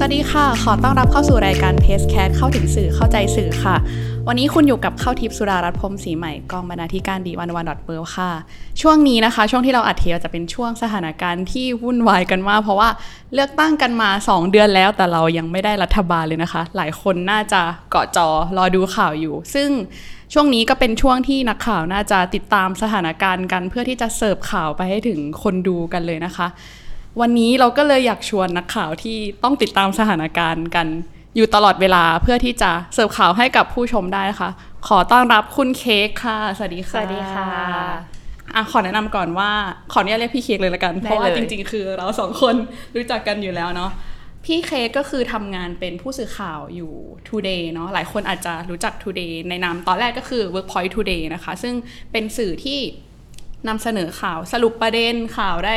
สวัสดีค่ะ ขอต้อนรับเข้าสู่รายการ p a c e c a t เข้าถึงสื่อเข้าใจสื่อค่ะ วันนี้คุณอยู่กับเข้าทิพย์สุดารัตน์พรมศรีใหม่กองบรรณาธิการดีวันวันดอทเค่ะ ช่วงนี้นะคะ ช่วงที่เราอัดเทปจะเป็นช่วงสถานการณ์ที่วุ่นวายกันมากเพราะว่าเลือกตั้งกันมา 2 เดือนแล้วแต่เรายังไม่ได้รัฐบาลเลยนะคะ หลายคนน่าจะเกาะจอรอดูข่าวอยู่ ซึ่งช่วงนี้ก็เป็นช่วงที่นักข่าวน่าจะติดตามสถานการณ์กัน เพื่อที่จะเสิร์ฟข่าวไปให้ถึงคนดูกันเลยนะคะ วันนี้เราก็เลยอยากชวนนักข่าวที่ต้องติดตามสถานการณ์กัน อยู่ตลอดเวลาเพื่อที่จะเสิร์ฟข่าวให้กับผู้ชมได้นะคะ ขอต้อนรับคุณเค้กค่ะ สวัสดีค่ะ สวัสดีค่ะอะขอแนะนำก่อนว่าขออนุญาตเรียกพี่เค้กเลยละกันได้เพราะว่าเลยจริง ๆ คือเราสองคนรู้จักกันอยู่แล้วเนาะพี่เค้กก็คือทำงานเป็นผู้สื่อข่าวอยู่ Today เนาะหลายคนอาจจะรู้จัก Today ในนามตอนแรกก็คือ Workpoint Today นะคะ ซึ่งเป็นสื่อที่นำเสนอข่าวสรุปประเด็นข่าวได้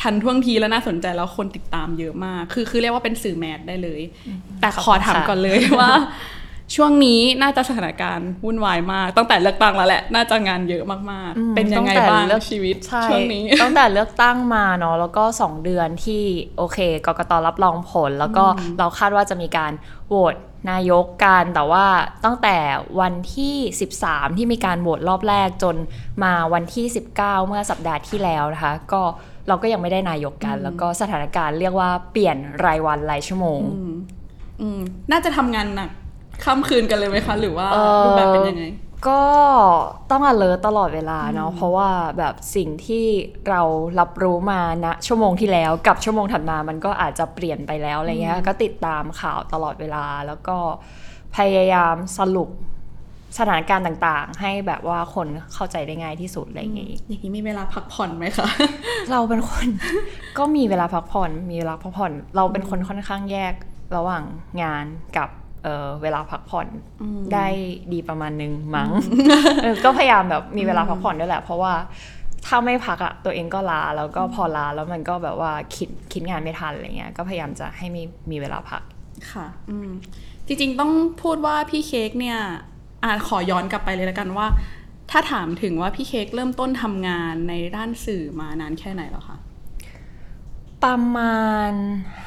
ทันท่วงทีและน่าสนใจแล้วคนติดตามเยอะมาก คือคือเรียกว่าเป็นสื่อแมสได้เลย แต่ขอถามขอบคุณค่ะก่อนเลยว่า ช่วงนี้น่าจะสถานการณ์วุ่นวายมาก ตั้งแต่เลือกตั้งแล้วแหละ น่าจะงานเยอะมากอืมๆเป็นยังไงตั้งแต่บ้างเลือกชีวิตใช่ช่วงนี้ตั้งแต่เลือกตั้งมาเนาะแล้วก็ 2 เดือนที่โอเคกกตรับรองผล แล้วก็เราคาดว่าจะมีการโหวตนายกกันแต่ว่าตั้งแต่วันที่ 13 ที่มีการโหวตรอบแรกจนมาวันที่ 19 เมื่อสัปดาห์ที่แล้วนะคะ ก็ เราก็ยังไม่ได้นายกกัน แล้วก็สถานการณ์เรียกว่าเปลี่ยนรายวันรายชั่วโมงอืมน่าจะทำงานหนักค่ำคืนกันเลยไหมคะ หรือว่าเอ่อรูปแบบเป็นยังไงก็ต้อง alert ตลอดเวลาเนาะเพราะว่าแบบสิ่งที่เรารับรู้มาณชั่วโมงที่แล้วกับชั่วโมงถัดมามันก็อาจจะเปลี่ยนไปแล้วอะไรเงี้ยก็ติดตามข่าวตลอดเวลาแล้วก็พยายามสรุป สถานการณ์ต่างๆ ให้แบบว่าคนเข้าใจได้ง่ายที่สุดอะไรอย่างงี้อย่างนี้มีเวลาพักผ่อนไหมคะ เราเป็นคนก็มีเวลาพักผ่อนมีเวลาพักผ่อน เราเป็นคนค่อนข้างแยกระหว่างงานกับเอ่อเวลาพักผ่อนได้ดีประมาณนึงมั้งเออก็พยายามแบบมีเวลาพักผ่อนด้วยแหละ เพราะว่าถ้าไม่พักอะตัวเองก็ลาแล้วก็พอลาแล้วมันก็แบบว่าคิดคิดงานไม่ทันอะไรเงี้ยก็พยายามจะให้มีมีเวลาพักค่ะ อืมจริงๆต้องพูดว่าพี่เค้กเนี่ย อ่าขอย้อนกลับไปเลยแล้วกันว่า ถ้าถามถึงว่าพี่เค้กเริ่มต้นทำงานในด้านสื่อมานานแค่ไหนแล้วคะประมาณ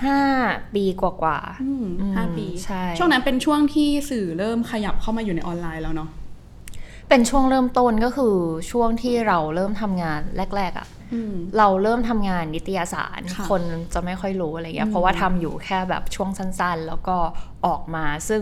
5ปีกว่าๆอืมอืมห้าปีใช่ช่วงนั้นเป็นช่วงที่สื่อเริ่มขยับเข้ามาอยู่ในออนไลน์แล้วเนาะเป็นช่วงเริ่มต้นก็คือช่วงที่เราเริ่มทำงานแรก ๆอะอืมเราเริ่มทำงานนิตยสารค่ะคนจะไม่ค่อยรู้อะไรเงี้ยเพราะว่าทำอยู่แค่แบบช่วงสั้นๆ แล้วก็ออกมา ซึ่ง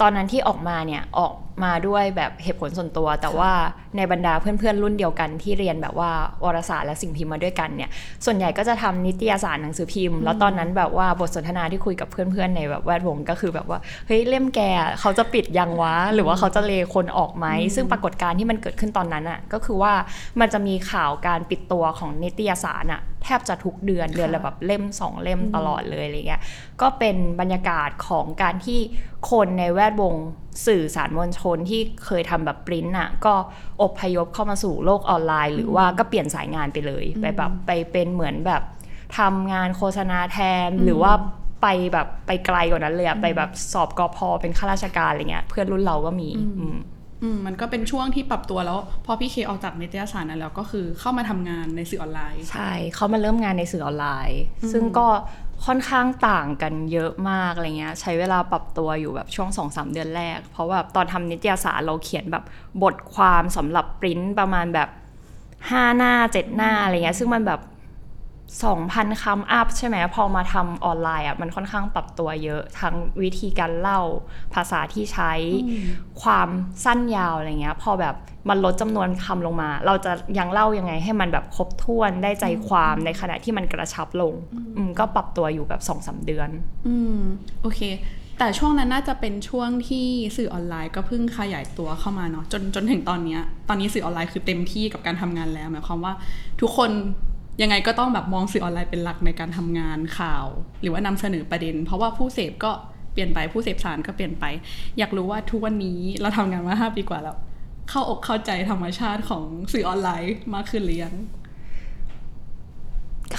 ตอนนั้นที่ออกมาเนี่ยออก มาด้วยแบบเหตุผลส่วนตัว แต่ว่าในบรรดาเพื่อนๆรุ่นเดียวกันที่เรียนแบบว่าวารสารและสิ่งพิมพ์มาด้วยกันเนี่ยส่วนใหญ่ก็จะทำนิตยสารหนังสือพิมพ์ แล้วตอนนั้นแบบว่าบทสนทนาที่คุยกับเพื่อนๆในแบบแวดวงก็คือแบบว่าเฮ้ยเล่มแกเขาจะปิดยังวะหรือว่าเขาจะเลคนออกไหมซึ่งปรากฏการณ์ที่มันเกิดขึ้นตอนนั้นอะก็คือว่ามันจะมีข่าวการปิดตัวของนิตยสารอะแทบจะทุกเดือนเดือนละแบบเล่มสองเล่มตลอดเลยอะไรเงี้ยก็เป็นบรรยากาศของการที่คนในแวดวง สื่อสารมวลชนที่เคยทำแบบปริ้นอะก็อพยพเข้ามาสู่โลกออนไลน์ หรือว่าก็เปลี่ยนสายงานไปเลยไปแบบไปเป็นเหมือนแบบทำงานโฆษณาแทนหรือว่าไปแบบไปไกลกว่านั้นเลยอะไปแบบสอบกอพอเป็นข้าราชการอะไรเงี้ยเพื่อนรุ่นเราก็มีอืมอืมมันก็เป็นช่วงที่ปรับตัวแล้วพอพี่เคออกจากนิตยสารนั้นแล้วก็คือเข้ามาทำงานในสื่อออนไลน์ ใช่เขามาเริ่มงานในสื่อออนไลน์ ซึ่งก็ ค่อนข้างต่างกันเยอะมากอะไรเงี้ยใช้เวลาปรับตัวอยู่แบบช่วง2อสเดือนแรก เพราะว่าแบบตอนทำนิตยสารเราเขียนแบบบทความสำหรับปริ้นประมาณแบบ 5 หน้า 7 หน้าอะไรเงี้ยซึ่งมันแบบ 2,000 คำอัพใช่ไหมพอมาทำออนไลน์อะมันค่อนข้างปรับตัวเยอะทั้งวิธีการเล่าภาษาที่ใช้ความสั้นยาวอะไรเงี้ย พอแบบมันลดจำนวนคำลงมา เราจะยังเล่ายังไงให้มันแบบครบถ้วนได้ใจความในขณะที่มันกระชับลงอืมก็ปรับตัวอยู่แบบ2อสเดือน อืมโอเค แต่ช่วงนั้นน่าจะเป็นช่วงที่สื่อออนไลน์ก็เพิ่งขยายตัวเข้ามาเนาะจนจนถึงตอนเนี้ยตอนนี้สื่อออนไลน์คือเต็มที่กับการทำงานแล้วหมายความว่าทุกคน ยังไงก็ต้องแบบมองสื่อออนไลน์เป็นหลักในการทำงานข่าว หรือว่านำเสนอประเด็น เพราะว่าผู้เสพก็เปลี่ยนไปผู้เสพสารก็เปลี่ยนไป อยากรู้ว่าทุกวันนี้เราทำงานมาห้าปีกว่าแล้ว เข้าอกเข้าใจธรรมชาติของสื่อออนไลน์มากขึ้นหรือยัง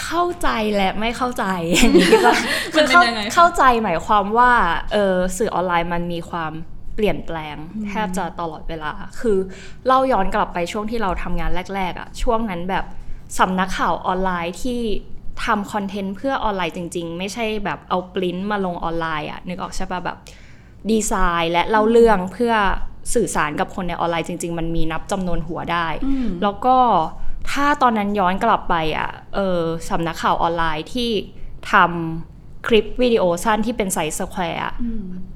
เข้าใจและไม่เข้าใจอันนี้ก็มันเป็นเข้ายังไงคะเข้าใจหมายความว่าเออสื่อออนไลน์มันมีความเปลี่ยนแปลงแทบจะตลอดเวลา คือเล่าย้อนกลับไปช่วงที่เราทำงานแรก ๆอะช่วงนั้นแบบ สำนักข่าวออนไลน์ที่ทำคอนเทนต์เพื่อออนไลน์จริง ๆ ไม่ใช่แบบเอาปริ้นมาลงออนไลน์อะนึกออกใช่ปะแบบดีไซน์และเล่าเรื่องเพื่อสื่อสารกับคนในออนไลน์จริง ๆ มันมีนับจำนวนหัวได้ แล้วก็ถ้าตอนนั้นย้อนกลับไปอะเออสำนักข่าวออนไลน์ที่ทำคลิปวิดีโอสั้นที่เป็น size square อะ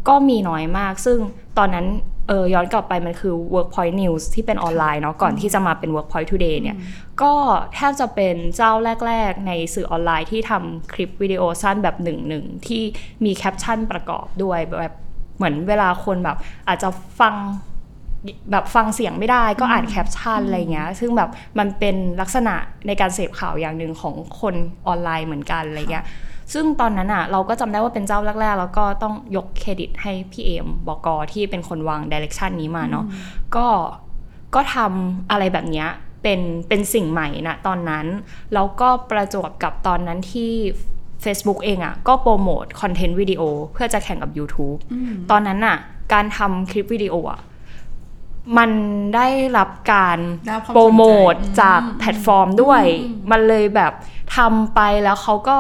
ก็มีน้อยมาก ซึ่งตอนนั้น เออย้อนกลับไปมันคือ Workpoint News ที่เป็นออนไลน์เนาะก่อนที่จะมาเป็น Workpoint Today เนี่ยก็แทบจะเป็นเจ้าแรก ๆ ในสื่อออนไลน์ที่ทำคลิปวิดีโอสั้นแบบหนึ่งหนึ่งที่มีแคปชั่นประกอบด้วยแบบเหมือนเวลาคนแบบอาจจะฟังแบบฟังเสียงไม่ได้ก็อ่านแคปชั่นอะไรเงี้ย ซึ่งแบบมันเป็นลักษณะในการเสพข่าวอย่างหนึ่งของคนออนไลน์เหมือนกันอะไรเงี้ย ซึ่งตอนนั้นอะเราก็จำได้ว่าเป็นเจ้าแรก ๆ แล้วก็ต้องยกเครดิตให้พี่เอมบอกอที่เป็นคนวาง direction นี้มาเนาะก็ก็ทำอะไรแบบเนี้ยเป็นเป็นสิ่งใหม่นะตอนนั้น แล้วก็ประจวบกับตอนนั้นที่ Facebook เองอะ่ะก็โปรโมทคอนเทนต์วิดีโอเพื่อจะแข่งกับ YouTube ตอนนั้นอะการทำคลิปวิดีโออะมันได้รับการได้รับความโปรโมทสนใจจากอืมแพลตฟอร์มด้วยอืมมันเลยแบบทำไปแล้วเขาก็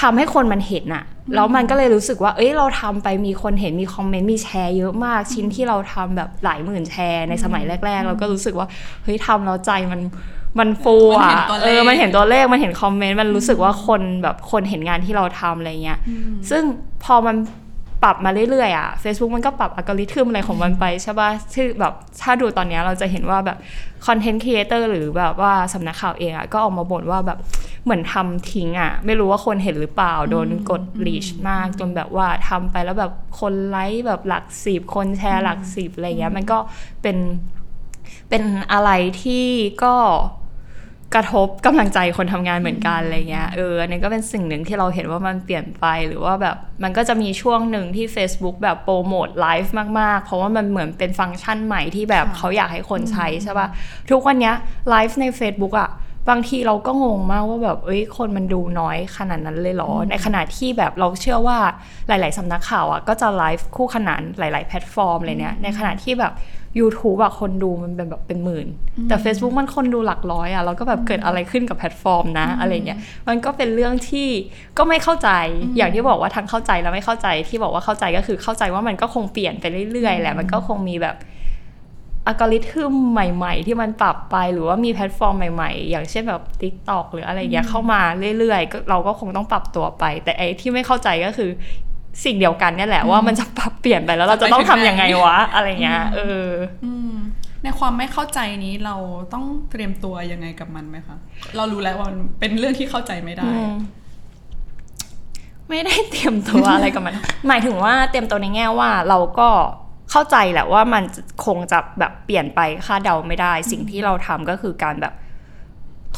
ทำให้คนมันเห็นอะแล้วมันก็เลยรู้สึกว่า เอ้ย เราทำไปมีคนเห็นมีคอมเมนต์มีแชร์เยอะมาก ชิ้นที่เราทำแบบหลายหมื่นแชร์ในสมัยแรก ๆ เราก็รู้สึกว่า เฮ้ยทำแล้วใจมันมันฟูมันเห็อะนตัวเลขเออ มันเห็นตัวเลข มันเห็นคอมเมนต์ มันรู้สึกว่าคนแบบคนเห็นงานที่เราทำอะไรเงี้ย ซึ่งพอมัน ปรับมาเรื่อยๆอะ Facebook มันก็ปรับอัลกอริทึมอะไรของมันไปใช่ป่ะที่แบบถ้าดูตอนเนี้ยเราจะเห็นว่าแบบคอนเทนต์ครีเอเตอร์หรือแบบว่าสำนักข่าวเองอะก็ออกมาบ่นว่าแบบเหมือนทำทิ้งอะ ไม่รู้ว่าคนเห็นหรือเปล่า โดนกด reach มาก จนแบบว่าทำไปแล้วแบบคนไลค์แบบหลักสิบคนแชร์หลักสิบอะไรเงี้ยมันก็เป็นเป็นอะไรที่ก็ กระทบกำลังใจคนทำงานเหมือนกันอะไรเงี้ยเอออันนี้ก็เป็นสิ่งหนึ่งที่เราเห็นว่ามันเปลี่ยนไปหรือว่าแบบมันก็จะมีช่วงหนึ่งที่ Facebook แบบโปรโมทไลฟ์มาก ๆ เพราะว่ามันเหมือนเป็นฟังก์ชันใหม่ที่แบบเขาอยากให้คนใช้ใช่ปะทุกวันเนี้ยไลฟ์ใน Facebook อะบางทีเราก็งงมากว่าแบบเอ้ยคนมันดูน้อยขนาดนั้นเลยเหรอ ในขณะที่แบบเราเชื่อว่าหลาย ๆสำนักข่าวอะก็จะไลฟ์คู่ขนานหลาย ๆ แพลตฟอร์มอะไรเนี้ยในขณะที่แบบ YouTube อะคนดูมันเป็นแบบเป็นหมื่น แต่ Facebook มันคนดูหลักร้อยอะแล้วก็แบบเกิดอะไรขึ้นกับแพลตฟอร์มนะอะไรเงี้ยมันก็เป็นเรื่องที่ก็ไม่เข้าใจอย่างที่บอกว่าทั้งเข้าใจแล้วไม่เข้าใจที่บอกว่าเข้าใจก็คือเข้าใจว่ามันก็คงเปลี่ยนไปเรื่อยๆแหละมันก็คงมีแบบอัลกอริทึมใหม่ๆ ที่มันปรับไปหรือว่ามีแพลตฟอร์มใหม่ๆ อย่างเช่นแบบ TikTok หรืออะไรอย่างเงี้ยเข้ามาเรื่อยๆก็เราก็คงต้องปรับตัวไป แต่ไอ้ที่ไม่เข้าใจก็คือ สิ่งเดียวกันเนี่ยแหละว่ามันจะปรับเปลี่ยนไปแล้วเราจะต้องทำยังไงวะ อะไรเงี้ยเอออืมในความไม่เข้าใจนี้เราต้องเตรียมตัวยังไงกับมันไหมคะ เรารู้แล้วว่ามันเป็นเรื่องที่เข้าใจไม่ได้อืมไม่ได้เตรียมตัวอะไรกับมัน หมายถึงว่าเตรียมตัวในแง่ว่าเราก็เข้าใจแหละว่ามันคงจะแบบเปลี่ยนไปคาดเดาไม่ได้ สิ่งที่เราทำก็คือการแบบ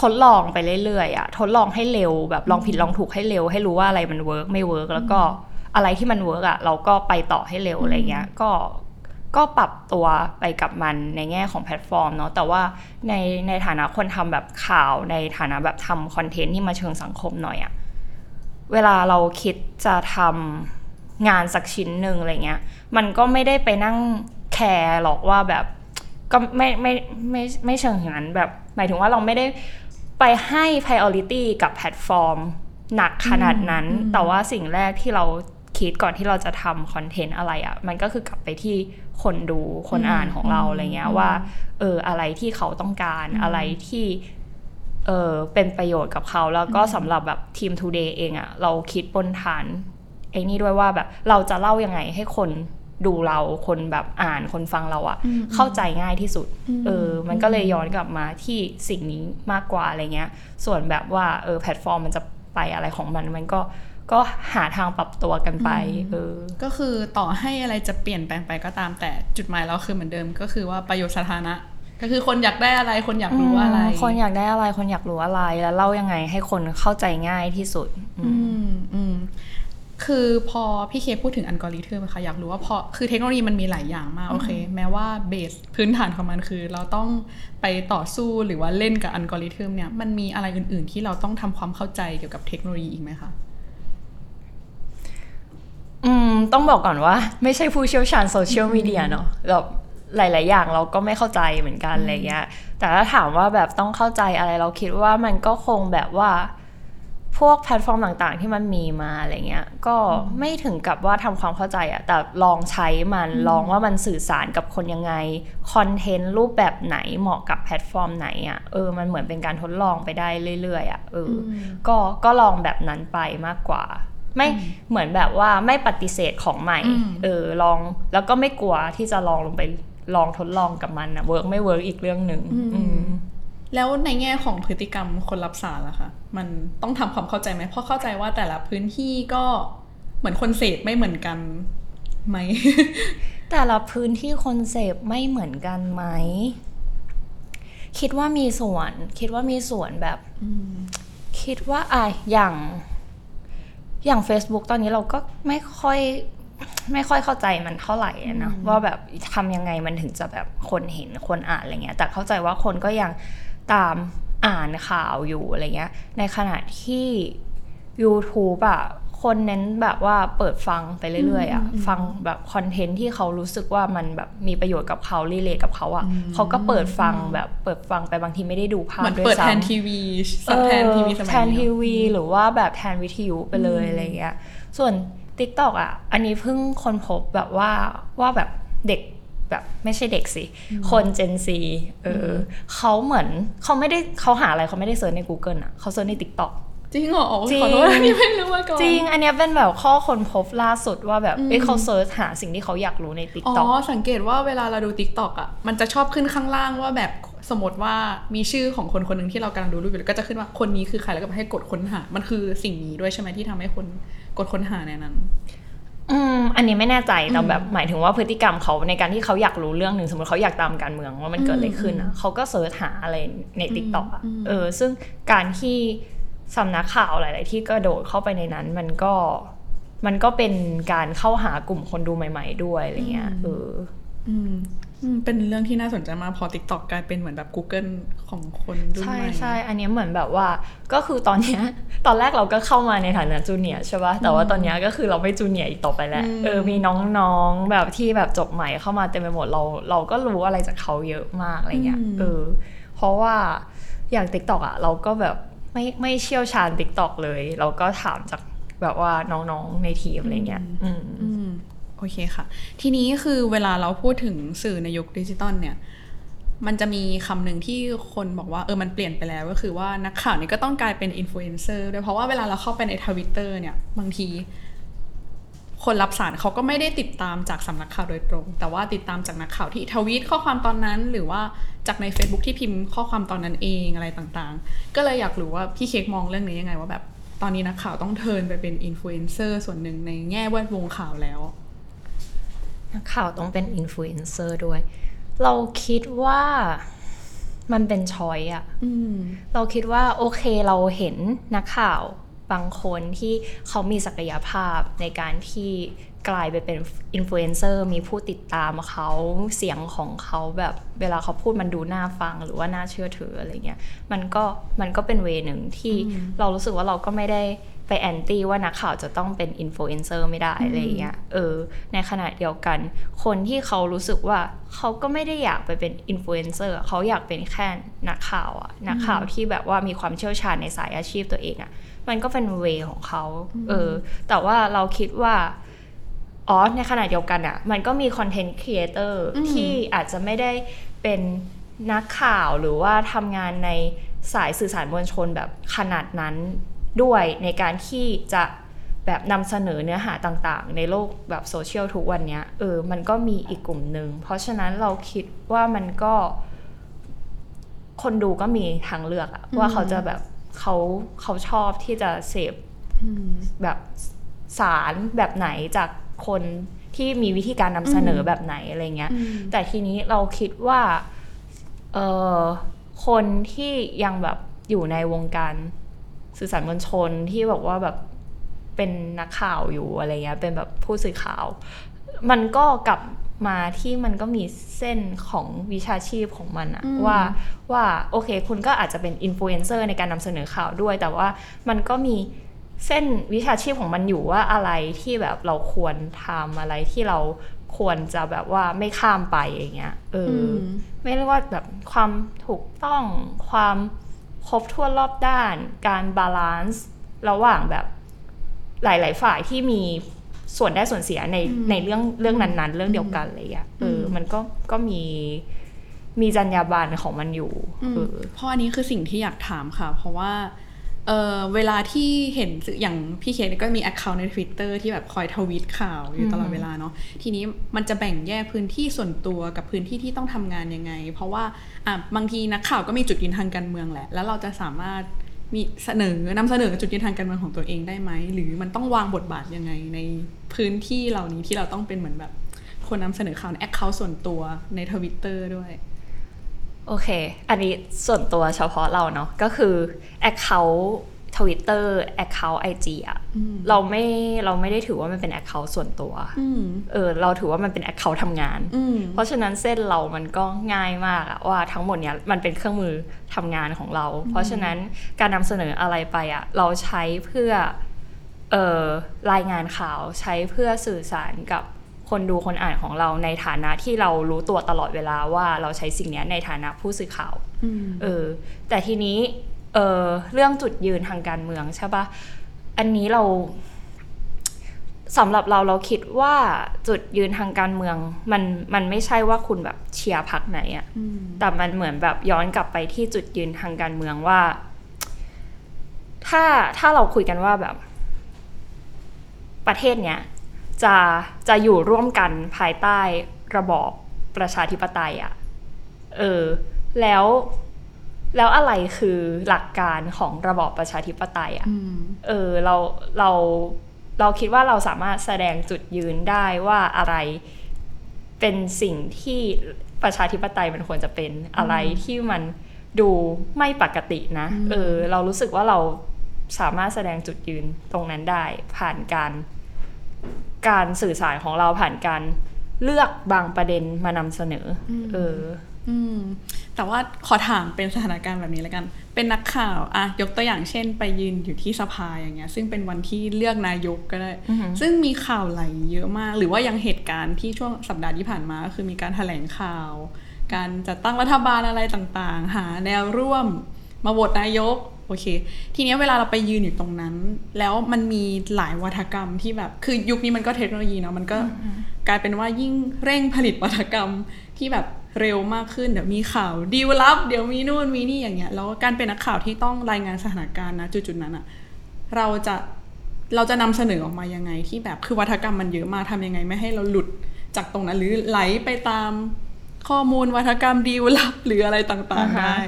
ทดลองไปเรื่อยๆอะทดลองให้เร็วแบบลองผิดลองถูกให้เร็ว ให้รู้ว่าอะไรมัน work ไม่ work แล้วก็ อะไรที่มัน work อะเราก็ไปต่อให้เร็วอะไรเงี้ยก็ก็ปรับตัวไปกับมันในแง่ของแพลตฟอร์มเนาะแต่ว่าในในฐานะคนทำแบบข่าวในฐานะแบบทำคอนเทนต์ที่มาเชิงสังคมหน่อยอะเวลาเราคิดจะทำงานสักชิ้นหนึ่งอะไรเงี้ย มันก็ไม่ได้ไปนั่ง care หรอกว่าแบบก็ไม่ไม่ไม่ไม่เชิงอย่างนั้นแบบ หมายถึงว่าเราไม่ได้ไปให้ priority กับแพลตฟอร์มหนักขนาดนั้น แต่ว่าสิ่งแรกที่เรา คิดก่อนที่เราจะทำคอนเทนต์อะไรอะ่ะ มันก็คือกลับไปที่คนดูคนอ่านของเราอะไรเงี้ยว่า เอออะไรที่เขาต้องการอะไรที่เออเป็นประโยชน์กับเขาแล้วก็สำหรับแบบทีม Today เองอะเราคิดบนฐานไอ้นี่ด้วยว่าแบบเราจะเล่ายังไงให้คนดูเราคนแบบอ่านคนฟังเราอะเข้าใจง่ายที่สุดเออมันก็เลยย้อนกลับมาที่สิ่งนี้มากกว่าอะไรเงี้ย ส่วนแบบว่าเออแพลตฟอร์มมันจะไปอะไรของมันมันก็ ก็หาทางปรับตัวกันไปเออก็คือต่อให้อะไรจะเปลี่ยนแปลงไปก็ตามแต่จุดหมายเราคือเหมือนเดิมก็คือว่าประโยชน์สาธารณะก็คือคนอยากได้อะไรคนอยากรู้อะไรมคนอยากได้อะไรคนอยากรู้อะไรแล้วเล่ายังไงให้คนเข้าใจง่ายที่สุดอืมอืมอืมคือพอพี่เคพูดถึงอัลกอริทึมค่ะอยากรู้ว่าพอคือเทคโนโลยีมันมีหลายอย่างมากโอเค แม้ว่าเบสพื้นฐานของมันคือ เราต้องไปต่อสู้หรือว่าเล่นกับอัลกอริทึมเนี่ยมันมีอะไรอื่น ๆ ที่เราต้องทำความเข้าใจเกี่ยวกับเทคโนโลยีอีกไหมคะ อืมต้องบอกก่อนว่า ไม่ใช่ผู้เชี่ยวชาญโซเชียลมีเดียเนาะแบบหลาย ๆ อย่างเราก็ไม่เข้าใจเหมือนกันอะไรเงี้ย แต่ถ้าถามว่าแบบต้องเข้าใจอะไรเราคิดว่ามันก็คงแบบว่า พวกแพลตฟอร์มต่าง ๆ ที่มันมีมาอะไรเงี้ย ก็ไม่ถึงกับว่าทำความเข้าใจอะแต่ลองใช้มันลองว่ามันสื่อสารกับคนยังไง คอนเทนต์รูปแบบไหนเหมาะกับแพลตฟอร์มไหนอะเออ มันเหมือนเป็นการทดลองไปได้เรื่อย ๆอะเอออก็ ก็ลองแบบนั้นไปมากกว่า ไม่เหมือนแบบว่าไม่ปฏิเสธของใหม่อืมเออลองแล้วก็ไม่กลัวที่จะลองลงไปลองทดลองกับมันนะ work ไม่ work อีกเรื่องหนึ่งอืมแล้วในแง่ของพฤติกรรมคนรับสารล่ะคะมันต้องทำความเข้าใจไหมเพราะเข้าใจว่าแต่ละพื้นที่ก็เหมือนคนเสพไม่เหมือนกันไหม แต่ละพื้นที่คนเสพไม่เหมือนกันไหม คิดว่ามีส่วน คิดว่ามีส่วนแบบคิดว่าอะอย่าง อย่าง Facebook ตอนนี้เราก็ไม่ค่อยไม่ค่อยเข้าใจมันเท่าไหร่อะนะว่าแบบทำยังไงมันถึงจะแบบคนเห็นคนอ่านอะไรเงี้ย แต่เข้าใจว่าคนก็ยังตามอ่านข่าวอยู่อะไรเงี้ย ในขณะที่ YouTube อะ คนเน้นแบบว่าเปิดฟังไปเรื่อยๆอะฟังแบบคอนเทนต์ที่เขารู้สึกว่ามันแบบมีประโยชน์กับเขารีเลทกับเขาอะเขาก็เปิดฟังแบบเปิดฟังไปบางทีไม่ได้ดูภาเหพมือนด้วยเปิดซ้ำแทนทีวีแทนทีวีสมัยแทนนี้ทีเนอะวีหรือว่าแบบแทนวิทยุไปเลยอะไรเงี้ยส่วน TikTok อะอันนี้เพิ่งค้นพบแบบว่าว่าแบบเด็กแบบไม่ใช่เด็กสิ คน Gen Z เอออเขาเหมือนเขาไม่ได้เขาหาอะไรเขาไม่ได้ search ใน Google อะเขา search ใน TikTok จริงเหรอจริงขอโทษนี่ไม่รู้มาก่อนจริง อันเนี้ยเป็นแบบข้อค้นพบล่าสุดว่าแบบอืมเอ้ยเขา search หาสิ่งที่เขาอยากรู้ในอ๋ TikTok อสังเกตว่าเวลาเราดู t ิ k t o k อะมันจะชอบขึ้นข้างล่างว่าแบบสมมติว่ามีชื่อของคนคนหนึ่งที่เรากำลังดูรูปอยู่ก็จะขึ้นว่าคนนี้คือใครแล้วก็ให้กดค้นหา มันคือสิ่งนี้ด้วยใช่ไหมที่ทำให้คนกดค้นหาในนั้นอืมอันนี้ไม่แน่ใจแต่แบบหมายถึงว่าพฤติกรรมเขาในการที่เขาอยากรู้เรื่องหนึ่งสมมติเขาอยากตามการเมืองว่ามันเกิดอะไรขึ้นอะเขาก็เสิร์ชหาอะไรในติ๊กต็อกอะเออซึ่งการที่ สำนักข่าวหลาย ๆ ที่กระโดดเข้าไปในนั้น มันก็มันก็เป็นการเข้าหากลุ่มคนดูใหม่ ๆ ด้วยอะไรเงี้ยเอออืมอืมเป็นเรื่องที่น่าสนใจมากพอ t ิ k t o k กลายเป็นเหมือนแบบ Google ของคนรุ่นใช่ใหม่ใช่อันเนี้ยเหมือนแบบว่าก็คือตอนเนี้ยตอนแรกเราก็เข้ามาในฐานะจูเนียร์ใช่ป่ะแต่ว่าตอนเนี้ยก็คือเราไม่จูเนียร์อีกต่อไปแล้วอืมเออมีน้องๆแบบที่แบบจบใหม่เข้ามาเต็มไปหมดเราเราก็รู้อะไรจากเขาเยอะมากอะไรเงี้ยเออเพราะว่าอย่าง t ิ k t o k อะเราก็แบบ ไม่ไม่เชี่ยวชาญ t ิ k t o k เลยเราก็ถามจากแบบว่าน้องๆในทีมอะไรเงี้ยอืมอืมโอเคค่ะ ทีนี้คือเวลาเราพูดถึงสื่อในยุคดิจิตอลเนี่ย มันจะมีคำหนึ่งที่คนบอกว่าเออมันเปลี่ยนไปแล้วก็คือว่านักข่าวนี่ก็ต้องกลายเป็นอินฟลูเอนเซอร์ด้วยเพราะว่าเวลาเราเข้าไปในทวิตเตอร์เนี่ย บางที คนรับสารเขาก็ไม่ได้ติดตามจากสำนักข่าวโดยตรง แต่ว่าติดตามจากนักข่าวที่ทวีตข้อความตอนนั้น หรือว่าจากใน Facebook ที่พิมพ์ข้อความตอนนั้นเองอะไรต่างๆ ก็เลยอยากรู้ว่าพี่เค้กมองเรื่องนี้ยังไงว่าแบบตอนนี้นักข่าวต้อง turn ไปเป็นอินฟลูเอนเซอร์ส่วนหนึ่งในแง่แวดวงข่าวแล้ว นักข่าวต้องเป็นอินฟลูเอนเซอร์ด้วย เราคิดว่ามันเป็น choice อะอืมเราคิดว่าโอเคเราเห็นนักข่าว บางคนที่เขามีศักยภาพในการที่ กลายไปเป็นอินฟลูเอนเซอร์มีผู้ติดตามเขาเสียงของเขาแบบเวลาเขาพูดมันดูน่าฟังหรือว่าน่าเชื่อถืออะไรเงี้ยมันก็มันก็เป็น way หนึ่งที่เรารู้สึกว่าเราก็ไม่ได้ไป anti ว่านักข่าวจะต้องเป็นอินฟลูเอนเซอร์ไม่ได้อะไรเงี้ยเออในขณะเดียวกัน คนที่เขารู้สึกว่าเขาก็ไม่ได้อยากไปเป็นอินฟลูเอนเซอร์เขาอยากเป็นแค่นักข่าวอะนักข่าวที่แบบว่ามีความเชี่ยวชาญในสายอาชีพตัวเองอะมันก็เป็น way ของเขาเออแต่ว่าเราคิดว่า อ๋อในขณะเดียวกันอะมันก็มี content creator อืมที่อาจจะไม่ได้เป็นนักข่าวหรือว่าทำงานในสายสื่อสารมวลชนแบบขนาดนั้นด้วยในการที่จะแบบนำเสนอเนื้อหาต่างๆ ในโลกแบบโซเชียลทุกวันเนี้ยเออมันก็มีอีกกลุ่มหนึ่ง เพราะฉะนั้นเราคิดว่ามันก็ คนดูก็มีทางเลือกอะว่าเขาจะแบบเขาเขาชอบที่จะเสพอืมแบบสารแบบไหนจาก คนที่มีวิธีการนำเสนอแบบไหนอะไรเงี้ยอืมแต่ทีนี้เราคิดว่าเออคนที่ยังแบบอยู่ในวงการสื่อสารมวลชนที่บอกว่าแบบเป็นนักข่าวอยู่อะไรเงี้ยเป็นแบบผู้สื่อข่าว มันก็กลับมาที่มันก็มีเส้นของวิชาชีพของมันอะอืมว่าว่าโอเค คุณก็อาจจะเป็นอินฟลูเอนเซอร์ในการนำเสนอข่าวด้วย แต่ว่ามันก็มี เส้นวิชาชีพของมันอยู่ว่าอะไรที่แบบเราควรทำอะไรที่เราควรจะแบบว่าไม่ข้ามไปอย่างเงี้ยเอออม ไม่เรียกว่าแบบความถูกต้องความครบถ้วนรอบด้าน การบาลานซ์ระหว่างแบบหลาย ๆ ฝ่ายที่มีส่วนได้ส่วนเสียในอืมในเรื่องเรื่องนั้น ๆ เรื่องเดียวกันอะไรอย่างเงี้ยเอออม มันก็ก็มีมีจรรยาบรรณของมันอยู่อืมเออ เพราะอันนี้คือสิ่งที่อยากถามค่ะ เพราะว่า เออเวลาที่เห็นสื่ออย่างพี่เคสก็มี Account ใน Twitter ที่แบบคอยทวีตข่าวอยู่ตลอดอืมเวลาเนาะทีนี้มันจะแบ่งแยกพื้นที่ส่วนตัวกับพื้นที่ที่ต้องทำงานยังไง เพราะว่าอะบางทีนักข่าวก็มีจุดยืนทางการเมืองแหละ แล้วเราจะสามารถมีเสนอนำเสนอจุดยืนทางการเมืองของตัวเองได้ไหม หรือมันต้องวางบทบาทยังไงในพื้นที่เหล่านี้ที่เราต้องเป็นเหมือนแบบคนนำเสนอข่าวใน Account ส่วนตัวในทวิตเตอร์ด้วย โอเค อันนี้ส่วนตัวเฉพาะเราเนาะก็คือ Account Twitter Account IG อะอืมเราไม่เราไม่ได้ถือว่ามันเป็น Account ส่วนตัวอืมเออเราถือว่ามันเป็น Account ทำงานอืมเพราะฉะนั้นเส้นเรามันก็ง่ายมากอะว่าทั้งหมดเนี้ยมันเป็นเครื่องมือทำงานของเรา เพราะฉะนั้นการนำเสนออะไรไปอะเราใช้เพื่อเอ่อรายงานข่าวใช้เพื่อสื่อสารกับ คนดูคนอ่านของเราในฐานะที่เรารู้ตัวตลอดเวลาว่าเราใช้สิ่งเนี้ยในฐานะผู้สื่อข่าวอืมเออแต่ทีนี้เออเรื่องจุดยืนทางการเมืองใช่ปะอันนี้เราสำหรับเราเราคิดว่าจุดยืนทางการเมือง มันมันไม่ใช่ว่าคุณแบบเชียร์พรรคไหนอะอืมแต่มันเหมือนแบบย้อนกลับไปที่จุดยืนทางการเมืองว่า ถ้าถ้าเราคุยกันว่าแบบ ประเทศเนี้ย จะจะอยู่ร่วมกันภายใต้ระบอบประชาธิปไตยอะเออ แล้ว แล้วอะไรคือหลักการของระบอบประชาธิปไตยอะอืมเออ เรา เรา เราคิดว่าเราสามารถแสดงจุดยืนได้ว่าอะไรเป็นสิ่งที่ประชาธิปไตยมันควรจะเป็นอะไรที่มันดูไม่ปกตินะอืมเออ เรารู้สึกว่าเราสามารถแสดงจุดยืนตรงนั้นได้ผ่านการ การสื่อสารของเราผ่านการเลือกบางประเด็นมานำเสนออเอออืมแต่ว่าขอถามเป็นสถานการณ์แบบนี้แล้วกัน เป็นนักข่าวอะยกตัวอย่างเช่น ไปยืนอยู่ที่สภาอย่างเงี้ย ซึ่งเป็นวันที่เลือกนายกก็ได้อือหือซึ่งมีข่าวไหลเยอะมาก หรือว่ายังเหตุการณ์ที่ช่วงสัปดาห์ที่ผ่านมาก็คือมีการแถลงข่าว การจัดตั้งรัฐบาลอะไรต่างๆ หาแนวร่วมมาโหวตนายก โอเค ทีเนี้ยเวลาเราไปยืนอยู่ตรงนั้น แล้วมันมีหลายวัฒกรรมที่แบบ คือยุคนี้มันก็เทคโนโลยีเนาะ มันก็กลายเป็นว่ายิ่งเร่งผลิตวัฒกรรมที่แบบเร็วมากขึ้น เดี๋ยวมีข่าวดีลลับ เดี๋ยวมีนู่นมีนี่อย่างเงี้ย แล้วการเป็นนักข่าวที่ต้องรายงานสถานการณ์นะจุดๆนั้นอะเราจะเราจะนำเสนอออกมายังไงที่แบบคือวัฒกรรมมันเยอะมากทำยังไงไม่ให้เราหลุดจากตรงนั้นหรือไหลไปตามข้อมูลวัฒกรรมดีลลับหรืออะไรต่างๆอ่าฮะได้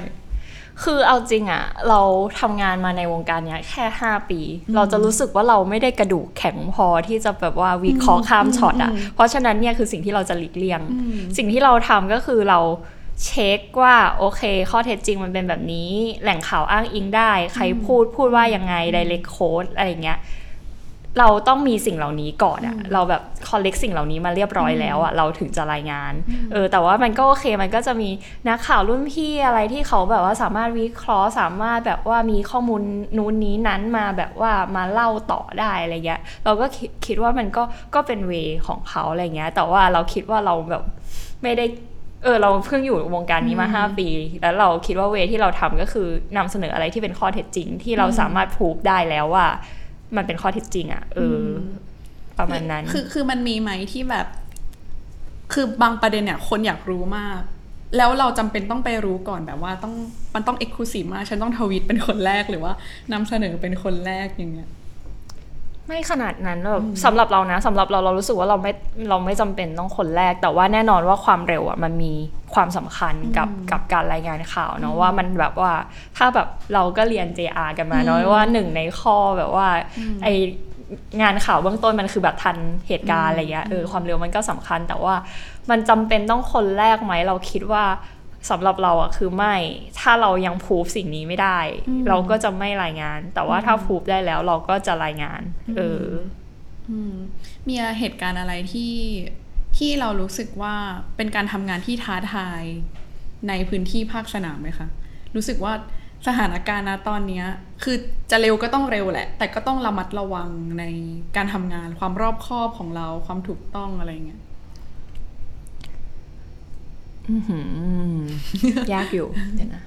คือเอาจริงอะเราทำงานมาในวงการเนี้ยแค่ 5 ปี เราจะรู้สึกว่าเราไม่ได้กระดูกแข็งพอที่จะแบบว่าวิเคราะห์ข้ามช็อตอะเพราะฉะนั้นเนี่ยคือสิ่งที่เราจะหลีกเลี่ยง สิ่งที่เราทำก็คือเราเช็คว่าโอเค ข้อเท็จจริงมันเป็นแบบนี้ แหล่งข่าวอ้างอิงได้ ใครพูดพูดว่ายังไง direct quote อะไรอย่างเงี้ย เราต้องมีสิ่งเหล่านี้ก่อนอะเราแบบคอลเลกสิ่งเหล่านี้มาเรียบร้อยแล้วอะเราถึงจะรายงานเออแต่ว่ามันก็โอเคมันก็จะมีนักข่าวรุ่นพี่อะไรที่เขาแบบว่าสามารถวิเคราะห์สามารถแบบว่ามีข้อมูลนู้นนี้นั้นมาแบบว่ามาเล่าต่อได้อะไรเงี้ยเราก็คิดคิดว่ามันก็ก็เป็นเวของเขาอะไรเงี้ย แต่ว่าเราคิดว่าเราแบบไม่ได้เออเราเพิ่งอยู่วงการนี้มาห้าปี แล้วเราคิดว่าเวที่เราทำก็คือนำเสนออะไรที่เป็นข้อเท็จจริง ที่เราสามารถพูดได้แล้วว่า มันเป็นข้อเท็จจริงอะเอออประมาณนั้น คือคือมันมีไหมที่แบบ คือบางประเด็นเนี่ย คนอยากรู้มาก แล้วเราจำเป็นต้องไปรู้ก่อนแบบว่าต้องมันต้องเอกลูซีฟมาก ฉันต้องทวีตเป็นคนแรกหรือว่านำเสนอเป็นคนแรกอย่างเงี้ย ไม่ขนาดนั้นแบบสำหรับเรานะสำหรับเราเรารู้สึกว่าเราไม่เราไม่จำเป็นต้องคนแรก แต่ว่าแน่นอนว่าความเร็วอะมันมีความสำคัญกับกับการรายงานข่าวเนาะว่ามันแบบว่าถ้าแบบเราก็เรียน JR กันมาเนาะว่าหนึ่งในข้อแบบว่าไองานข่าวเบื้องต้นมันคือแบบทันเหตุการณ์อะไรเงี้ยเออความเร็วมันก็สำคัญ แต่ว่ามันจำเป็นต้องคนแรกไหมเราคิดว่า สำหรับเราอะคือไม่ถ้าเรายังพูฟสิ่งนี้ไม่ได้อืมเราก็จะไม่รายงาน แต่ว่าถ้าพูฟได้แล้วเราก็จะรายงาน เอออืมมีเหตุการณ์อะไรที่ที่เรารู้สึกว่าเป็นการทำงานที่ท้าทายในพื้นที่ภาคสนามไหมคะรู้สึกว่าสถานการณ์นะตอนเนี้ยคือจะเร็วก็ต้องเร็วแหละ แต่ก็ต้องระมัดระวังในการทำงานความรอบคอบของเราความถูกต้องอะไรเงี้ยอื้อหือ ยากอยู่เดี๋ยวนะ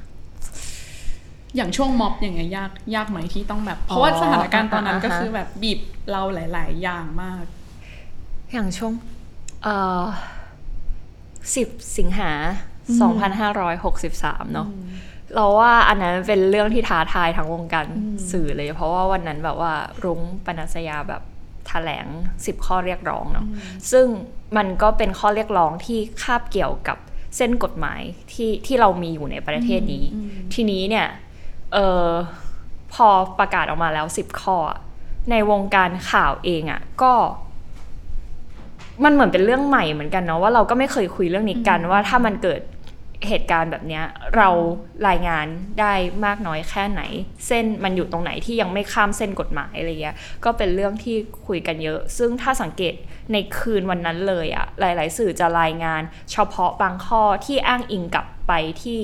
อย่างช่วงม็อบอย่างเงี้ยยากยากไหมที่ต้องแบบ เพราะว่าอ๋อสถานการณ์ตอนนั้นอ่าฮะก็คือแบบบีบเราหลาย ๆ อย่างมาก อย่างช่วงเอ่อสิบสิงหาสองพันห้าร้อยหกสิบสามเนาะเราว่าอันนั้นเป็นเรื่องที่ท้าทายทั้งวงการสื่อเลย เพราะว่าวันนั้นแบบว่ารุ้งปนัสยาแบบแถลงสิบข้อเรียกร้องเนาะซึ่งมันก็เป็นข้อเรียกร้องที่คาบเกี่ยวกับ เส้นกฎหมายที่ที่เรามีอยู่ในประเทศนี้ ทีนี้เนี่ยเออพอประกาศออกมาแล้วสิบข้ออะในวงการข่าวเองอะ่ะก็ มันเหมือนเป็นเรื่องใหม่เหมือนกันเนาะว่าเราก็ไม่เคยคุยเรื่องนี้กันว่าถ้ามันเกิด เหตุการณ์แบบเนี้ยเรารายงานได้มากน้อยแค่ไหน เส้นมันอยู่ตรงไหนที่ยังไม่ข้ามเส้นกฎหมายอะไรเงี้ยก็เป็นเรื่องที่คุยกันเยอะ ซึ่งถ้าสังเกตในคืนวันนั้นเลยอะหลาย ๆ สื่อจะรายงาน เฉพาะบางข้อที่อ้างอิงกลับไปที่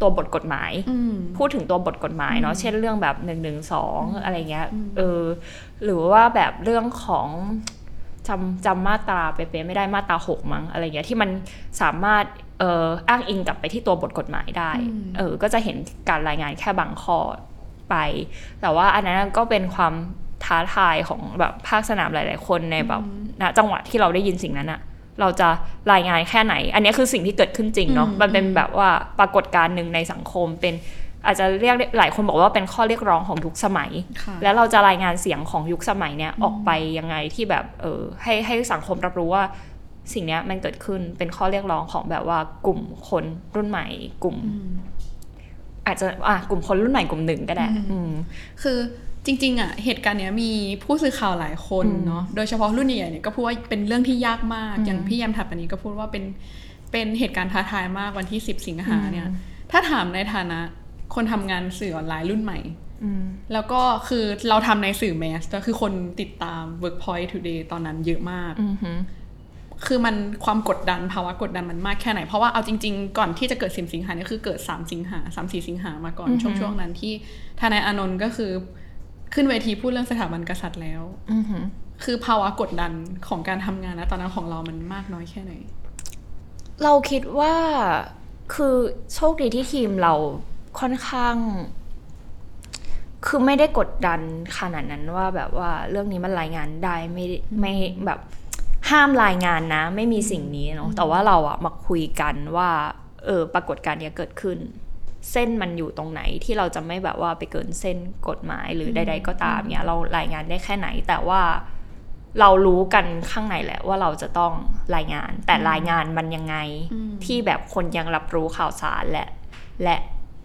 ตัวบทกฎหมายอืมพูดถึงตัวบทกฎหมายเนาะเช่นเรื่องแบบหนึ่งหนึ่งสองอะไรเงี้ยเออหรือว่าแบบเรื่องของจำจำมาตราไปเป็นไม่ได้มาตราหกมั้งอะไรเงี้ยที่มันสามารถเอออ้างอิงกลับไปที่ตัวบทกฎหมายได้อืมเออก็จะเห็นการรายงานแค่บางข้อไป แต่ว่าอันนั้นก็เป็นความท้าทายของแบบภาคสนามหลาย ๆ คนในแบบณจังหวะที่เราได้ยินสิ่งนั้นอะเราจะรายงานแค่ไหน อันนี้คือสิ่งที่เกิดขึ้นจริงเนาะอืมมันเป็นแบบว่าปรากฏการณ์หนึ่งในสังคมเป็นอาจจะเรียกหลายคนบอกว่าเป็นข้อเรียกร้องของยุคสมัยค่ะแล้วเราจะรายงานเสียงของยุคสมัยเนี้ยออกไปยังไงที่แบบเออให้ให้สังคมรับรู้ว่า สิ่งเนี้ยมันเกิดขึ้นเป็นข้อเรียกร้องของแบบว่ากลุ่มคนรุ่นใหม่กลุ่ม อาจจะอะกลุ่มคนรุ่นใหม่กลุ่มหนึ่งก็ได้อืมคือจริง ๆ อะ เหตุการณ์เนี้ยมีผู้สื่อข่าวหลายคนเนาะโดยเฉพาะรุ่นใหญ่ๆเนี่ยก็พูดว่าเป็นเรื่องที่ยากมาก อย่างพี่แยมถัดปนี้ก็พูดว่าเป็นเป็นเหตุการณ์ท้าทายมากวันที่ 10 สิงหาเนี่ย ถ้าถามในฐานะ คนทำงานสื่อออนไลน์รุ่นใหม่อืมแล้วก็คือเราทำในสื่อแมสก็คือคนติดตาม Workpoint Today ตอนนั้นเยอะมากอืมฮึ คือมันความกดดันภาวะกดดันมันมากแค่ไหน เพราะว่าเอาจริง ๆ ก่อนที่จะเกิดสิงสิงหาเนี่ยคือเกิด3สิงหาสามสี่สิงหามาก่อนช่วงช่วงนั้นที่ทนายอานนท์ก็คือขึ้นเวทีพูดเรื่องสถาบันกษัตริย์แล้วอืมฮึคือภาวะกดดันของการทำงานนะตอนนั้นของเรามันมากน้อยแค่ไหน เราคิดว่าคือโชคดีที่ทีมเราค่อนข้าง คือไม่ได้กดดันขนาดนั้นว่าแบบว่าเรื่องนี้มันรายงานได้ไม่ไม่แบบ ห้ามรายงานนะ ไม่มีสิ่งนี้เนาะแต่ว่าเราอะมาคุยกันว่าเออปรากฏการณ์เนี้ยเกิดขึ้น เส้นมันอยู่ตรงไหนที่เราจะไม่แบบว่าไปเกินเส้นกฎหมายหรือใด ๆ ก็ตามเนี่ยเรารายงานได้แค่ไหน แต่ว่าเรารู้กันข้างในแหละว่าเราจะต้องรายงาน แต่รายงานมันยังไงอืมที่แบบคนยังรับรู้ข่าวสารและ และ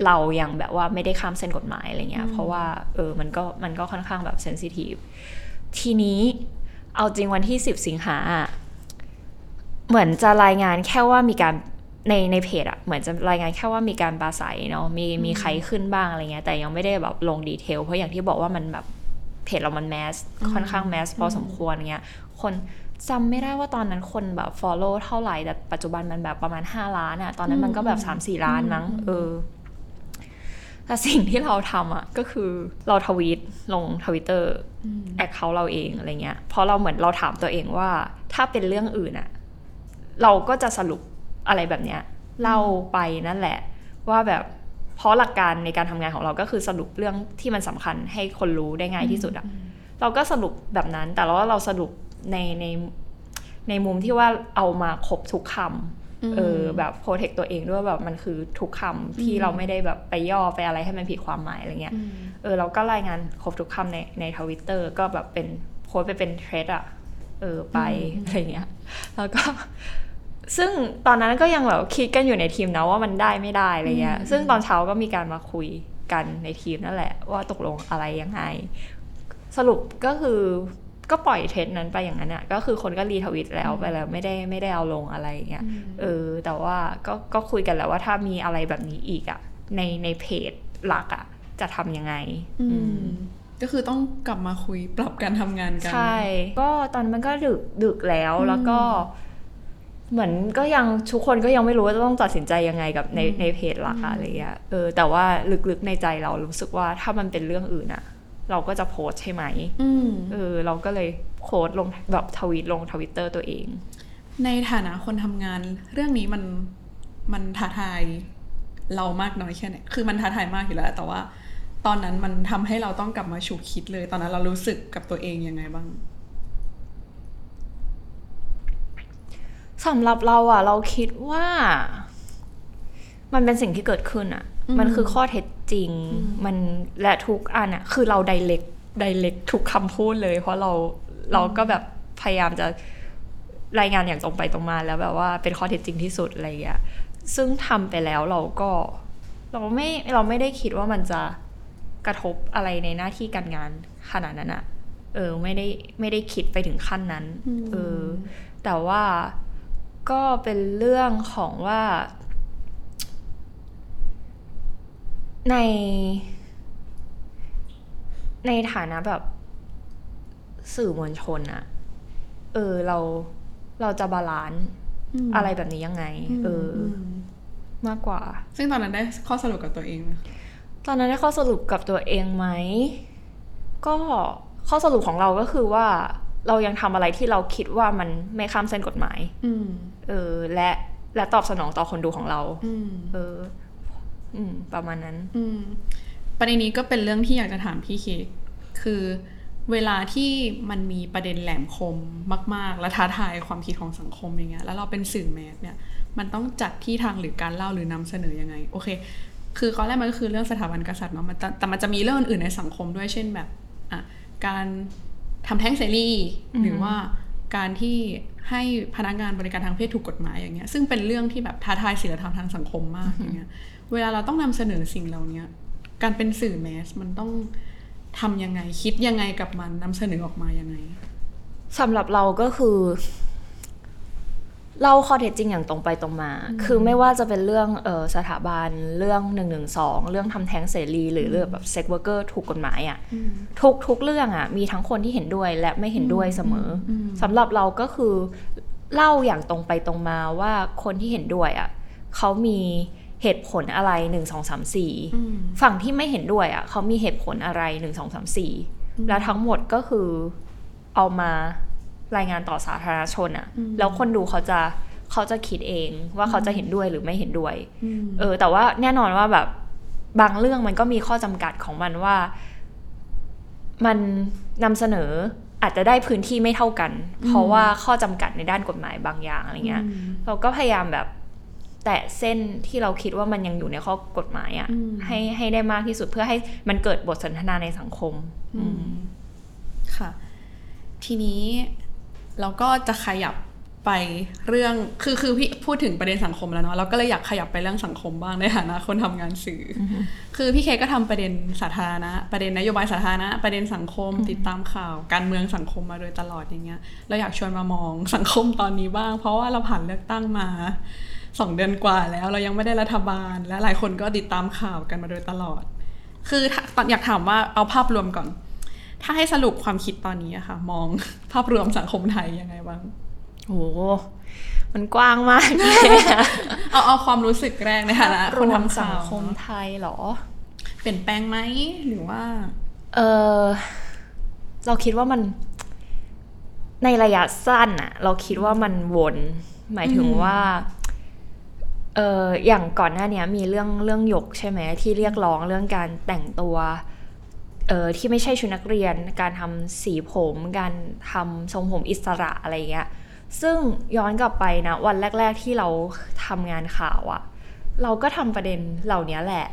เรายังแบบว่าไม่ได้ข้ามเส้นกฎหมายอะไรเงี้ยเพราะว่าเออมันก็มันก็ค่อนข้างแบบเซนซิทีฟทีนี้ เอาจริงวันที่ 10 สิงหาอะเหมือนจะรายงานแค่ว่ามีการในในเพจอะเหมือนจะรายงานแค่ว่ามีการปราศัยเนาะมีมีใครขึ้นบ้างอะไรเงี้ยแต่ยังไม่ได้แบบลงดีเทล เพราะอย่างที่บอกว่ามันแบบเพจเรามัน mass ค่อนข้าง mass พอสมควรเงี้ยคนจำไม่ได้ว่าตอนนั้นคนแบบ follow เท่าไหร่แต่ปัจจุบันมันแบบประมาณ 5 ล้านอะตอนนั้นมันก็แบบ 3-4 ล้านมั้งเออ แต่สิ่งที่เราทำอะก็คือเราทวีตลงทวิตเตอร์ account เราเองอะไรเงี้ยเพราะเราเหมือนเราถามตัวเองว่าถ้าเป็นเรื่องอื่นอะเราก็จะสรุปอะไรแบบเนี้ยเล่าไปนั่นแหละ ว่าแบบเพราะหลักการในการทำงานของเราก็คือสรุปเรื่องที่มันสำคัญให้คนรู้ได้ง่ายที่สุดอะเราก็สรุปแบบนั้นแต่ว่าเราสรุปในในในมุมที่ว่าเอามาครบทุกคำ เออแบบโปรเทคตัวเองด้วยแบบมันคือทุกคำที่เราไม่ได้แบบไปย่อไปอะไรให้มันผิดความหมายอะไรเงี้ยเออเราก็รายงานครบทุกคำในในทวิตเตอร์ก็แบบเป็นโพสต์ไปเป็นเทรดอะเออไปอะไรเงี้ยแล้วก็ซึ่งตอนนั้นก็ยังแบบคิดกันอยู่ในทีมนะว่ามันได้ไม่ได้อะไรเงี้ย ซึ่งตอนเช้าก็มีการมาคุยกันในทีมนั่นแหละ ว่าตกลงอะไรยังไง สรุปก็คือ ก็ปล่อยเทรนด์นั้นไปอย่างนั้นอะก็คือคนก็รีทวิตแล้วไปแล้วไม่ได้ไม่ได้เอาลงอะไรอย่างเงี้ยเออ แต่ว่าก็ก็คุยกันแล้วว่าถ้ามีอะไรแบบนี้อีกอะในในเพจหลักอะจะทำยังไง อืมก็คือต้องกลับมาคุยปรับการทำงานกัน ใช่ ก็ตอนมันก็ดึกดึกแล้วแล้วก็ เหมือนก็ยังทุกคนก็ยังไม่รู้ว่าจะต้องตัดสินใจยังไงกับในในเพจหลักอะอะไรเงี้ยเออแต่ว่าลึกๆในใจเรารู้สึกว่าถ้ามันเป็นเรื่องอื่นอะ เราก็จะโพสต์ใช่ไหมอืมเออเราก็เลยโพสต์ลงแบบทวีตลงทวิตเตอร์ตัวเอง ในฐานะคนทำงานเรื่องนี้มันมันท้าทายเรามากน้อยแค่ไหนคือมันท้าทายมากอยู่แล้ว แต่ว่าตอนนั้นมันทำให้เราต้องกลับมาฉุกคิดเลย ตอนนั้นเรารู้สึกกับตัวเองยังไงบ้างสำหรับเราอะเราคิดว่า มันเป็นสิ่งที่เกิดขึ้นอะอื มมันคือข้อเท็จจริง มันและทุกอันอะคือเราไดเ c กไดเ c กทุกคำพูดเลย เพราะเราเราก็แบบพยายามจะรายงานอย่างตรงไปตรงมาแล้วแบบว่าเป็นข้อเท็จจริงที่สุดอะไรอย่างเงี้ยซึ่งทำไปแล้วเราก็ เราไม่เราไม่ได้คิดว่ามันจะกระทบอะไรในหน้าที่การงานขนาดนั้นอะเออไม่ได้ไม่ได้คิดไปถึงขั้นนั้น เออ แต่ว่าก็เป็นเรื่องของว่า ใน ในฐานะแบบสื่อมวลชนอะเออเราเราจะ balance อืมอะไรแบบนี้ยังไง เอออมมากกว่า ซึ่งตอนนั้นได้ข้อสรุปกับตัวเองไหมตอนนั้นได้ข้อสรุปกับตัวเองไหม ก็ข้อสรุปของเราก็คือว่าเรายังทำอะไรที่เราคิดว่ามันไม่ข้ามเส้นกฎหมาย อืมเออ และและตอบสนองต่อคนดูของเราอืมเออ อืม ประมาณนั้น อืมประเด็นนี้ก็เป็นเรื่องที่อยากจะถามพี่เค้กคือเวลาที่มันมีประเด็นแหลมคมมาก ๆ และท้าทายความคิดของสังคมอย่างเงี้ย แล้วเราเป็นสื่อแมสเนี่ย มันต้องจัดที่ทางหรือการเล่าหรือนำเสนอยังไง โอเค คือก้อนแรกมันก็คือเรื่องสถาบันกษัตริย์เนาะมันแต่แต่มันจะมีเรื่องอื่นๆในสังคมด้วยเช่นแบบอะการทำแท้งเสรีหรือว่าการที่ให้พนักงานบริการทางเพศถูกกฎหมายอย่างเงี้ย ซึ่งเป็นเรื่องที่แบบท้าทายศีลธรรมทางสังคมมากอย่างเงี้ย เวลาเราต้องนำเสนอสิ่งเหล่านี้การเป็นสื่อแมสมันต้องทำยังไง คิดยังไงกับมันนำเสนอออกมายังไงสำหรับเราก็คือเล่าข้อเท็จจริงอย่างตรงไปตรงมา คือไม่ว่าจะเป็นเรื่องเออสถาบัน เรื่องหนึ่งหนึ่งสอง เรื่องทำแท้งเสรี หรือเรื่องแบบเซ็กเวอร์เกอร์ถูกกฎหมายอะ่ะ ทุกทุกเรื่องอะ่ะ มีทั้งคนที่เห็นด้วยและไม่เห็นด้วยเสมออสำหรับเราก็คือเล่าอย่างตรงไปตรงมาว่าคนที่เห็นด้วยอะ่ะเขามี เหตุผลอะไรหนึ่งสองสามสี่ฝั่งที่ไม่เห็นด้วยอะ่ะเขามีเหตุผลอะไรหนึ่งสองสามสี่แล้วทั้งหมดก็คือเอามารายงานต่อสาธารณชนอะ่ะ แล้วคนดูเขาจะเขาจะคิดเองว่าเขาจะเห็นด้วยหรือไม่เห็นด้วยเออ แต่ว่าแน่นอนว่าแบบบางเรื่องมันก็มีข้อจำกัดของมันว่า มันนำเสนออาจจะได้พื้นที่ไม่เท่ากัน เพราะว่าข้อจำกัดในด้านกฎหมายบางอย่างอะไรเงี้ย เราก็พยายามแบบ แตะเส้นที่เราคิดว่ามันยังอยู่ในข้อกฎหมายอะ่ะอืมให้ให้ได้มากที่สุดเพื่อให้มันเกิดบทสนทนาในสังคมอืมค่ะ ทีนี้เราก็จะขยับไปเรื่องคือคือพี่พูดถึงประเด็นสังคมแล้วเนาะเราก็เลยอยากขยับไปเรื่องสังคมบ้างในฐานะคนทำงานสื่ออคือพี่เคก็ทำประเด็นสาธารณะ ประเด็นนโยบายสาธารณะ ประเด็นสังคมติดตามข่าว การเมืองสังคมมาโดยตลอดอย่างเงี้ยเราอยากชวนมามองสังคมตอนนี้บ้าง เพราะว่าเราผ่านเลือกตั้งมา สองเดือนกว่าแล้ว เรายังไม่ได้รัฐบาล และหลายคนก็ติดตามข่าวกันมาโดยตลอด คือถ้าตอนอยากถามว่าเอาภาพรวมก่อน ถ้าให้สรุปความคิดตอนนี้อะค่ะ มองภาพรวมสังคมไทยยังไงบ้างโหมันกว้างมากเลยอะเอาเอาความรู้สึกแรกในฐานะรคนวมทำสัข่างวคมไทยเหรอ เปลี่ยนแปลงไหมหรือว่า เออเราคิดว่ามัน ในระยะสั้นอะเราคิดว่ามันวน หมายถึงว่า เอออย่างก่อนหน้าเนี้ยมีเรื่องเรื่องหยกใช่ไหมที่เรียกร้องเรื่องการแต่งตัวเออที่ไม่ใช่ชุดนักเรียน การทำสีผม การทำทรงผมอิสระอะไรเงี้ยซึ่งย้อนกลับไปนะวันแรก ๆที่เราทำงานข่าวอะเราก็ทำประเด็นเหล่านี้แหละ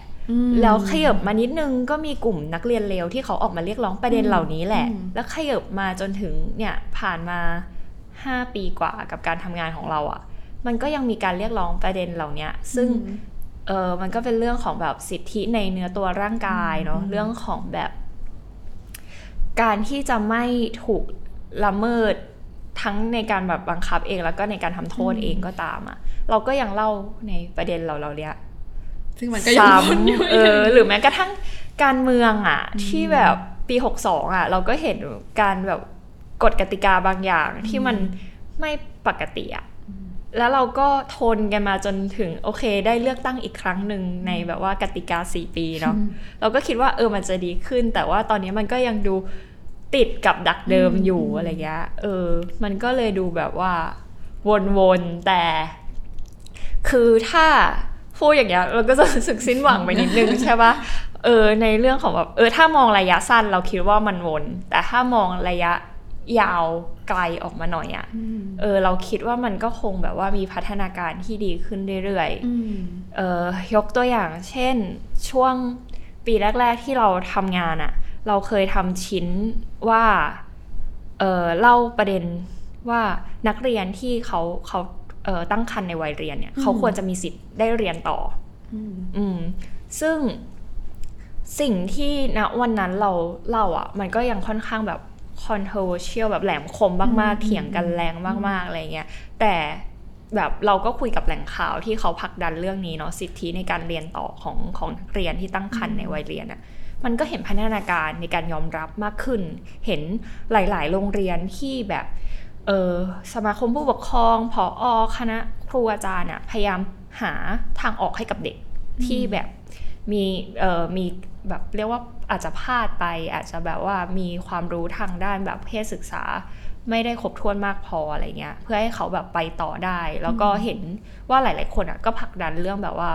แล้วขยบมานิดนึงก็มีกลุ่มนักเรียนเลวที่เขาออกมาเรียกร้องประเด็นเหล่านี้แหละอืมแล้วขยบมาจนถึงเนี่ยผ่านมาห้าปีกว่ากับการทำงานของเราอะ่ะ มันก็ยังมีการเรียกร้องประเด็นเหล่านี้ซึ่งเออมันก็เป็นเรื่องของแบบสิทธิในเนื้อตัวร่างกายเนาะเรื่องของแบบ การที่จะไม่ถูกละเมิดทั้งในการแบบบังคับเองแล้วก็ในการทำโทษเองก็ตามอะ เราก็ยังเล่าในประเด็นเราเราเนี้ยซึ่งมันก็ยังวนอยู่ซ้ำเออ หรือแม้กระทั่งการเมืองอะ ที่แบบปี62อะ เราก็เห็นการแบบกฎกติกาบางอย่างที่มันไม่ปกติอะ แล้วเราก็ทนกันมาจนถึงโอเค ได้เลือกตั้งอีกครั้งหนึ่งในแบบว่ากติกา 4 ปีเนาะเราก็คิดว่าเออมันจะดีขึ้น แต่ว่าตอนนี้มันก็ยังดูติดกับดักเดิมอยู่อะไรเงี้ยเออ มันก็เลยดูแบบว่าวนๆแต่ คือถ้าพูดอย่างเงี้ยเราก็จะรู้สึกสิ้นหวังไปนิดนึงใช่ปะเออในเรื่องของแบบเออถ้ามองระยะสั้นเราคิดว่ามันวน แต่ถ้ามองระยะ ยาวไกลออกมาหน่อยอะ่ะเออเราคิดว่ามันก็คงแบบว่ามีพัฒนาการที่ดีขึ้นเรื่อยๆเออยกตัวอย่างเช่นช่วงปีแรก ๆ ที่เราทำงานอะ่ะ เราเคยทำชิ้นว่าเออเล่าประเด็นว่านักเรียนที่เขาเขาเอ่อตั้งครรภ์ในวัยเรียนเนี่ยเขาควรจะมีสิทธิ์ได้เรียนต่อออืมซึ่งสิ่งที่ณวันนั้นเราเล่าอะ มันก็ยังค่อนข้างแบบ controversial แบบแหลมคมมากๆเถียงกันแรงมากๆอะไรเงี้ยแต่แบบเราก็คุยกับแหล่งข่าวที่เขาผลักดันเรื่องนี้เนาะสิทธิในการเรียนต่อของของนักเรียนที่ตั้งครรภ์ในวัยเรียนอะมันก็เห็นพัฒนาการในการยอมรับมากขึ้น เห็นหลาย ๆ โรงเรียนที่แบบเออสมาคมผู้ปกครองผออคณะครูอาจารย์อะพยายามหาทางออกให้กับเด็กที่แบบมีเออมี แบบเรียกว่าอาจจะพลาดไป อาจจะแบบว่ามีความรู้ทางด้านแบบเพศศึกษา ไม่ได้ครบถ้วนมากพออะไรเงี้ยเพื่อให้เขาแบบไปต่อได้ แล้วก็เห็นว่าหลาย ๆ คนอะก็ผลักดันเรื่องแบบว่า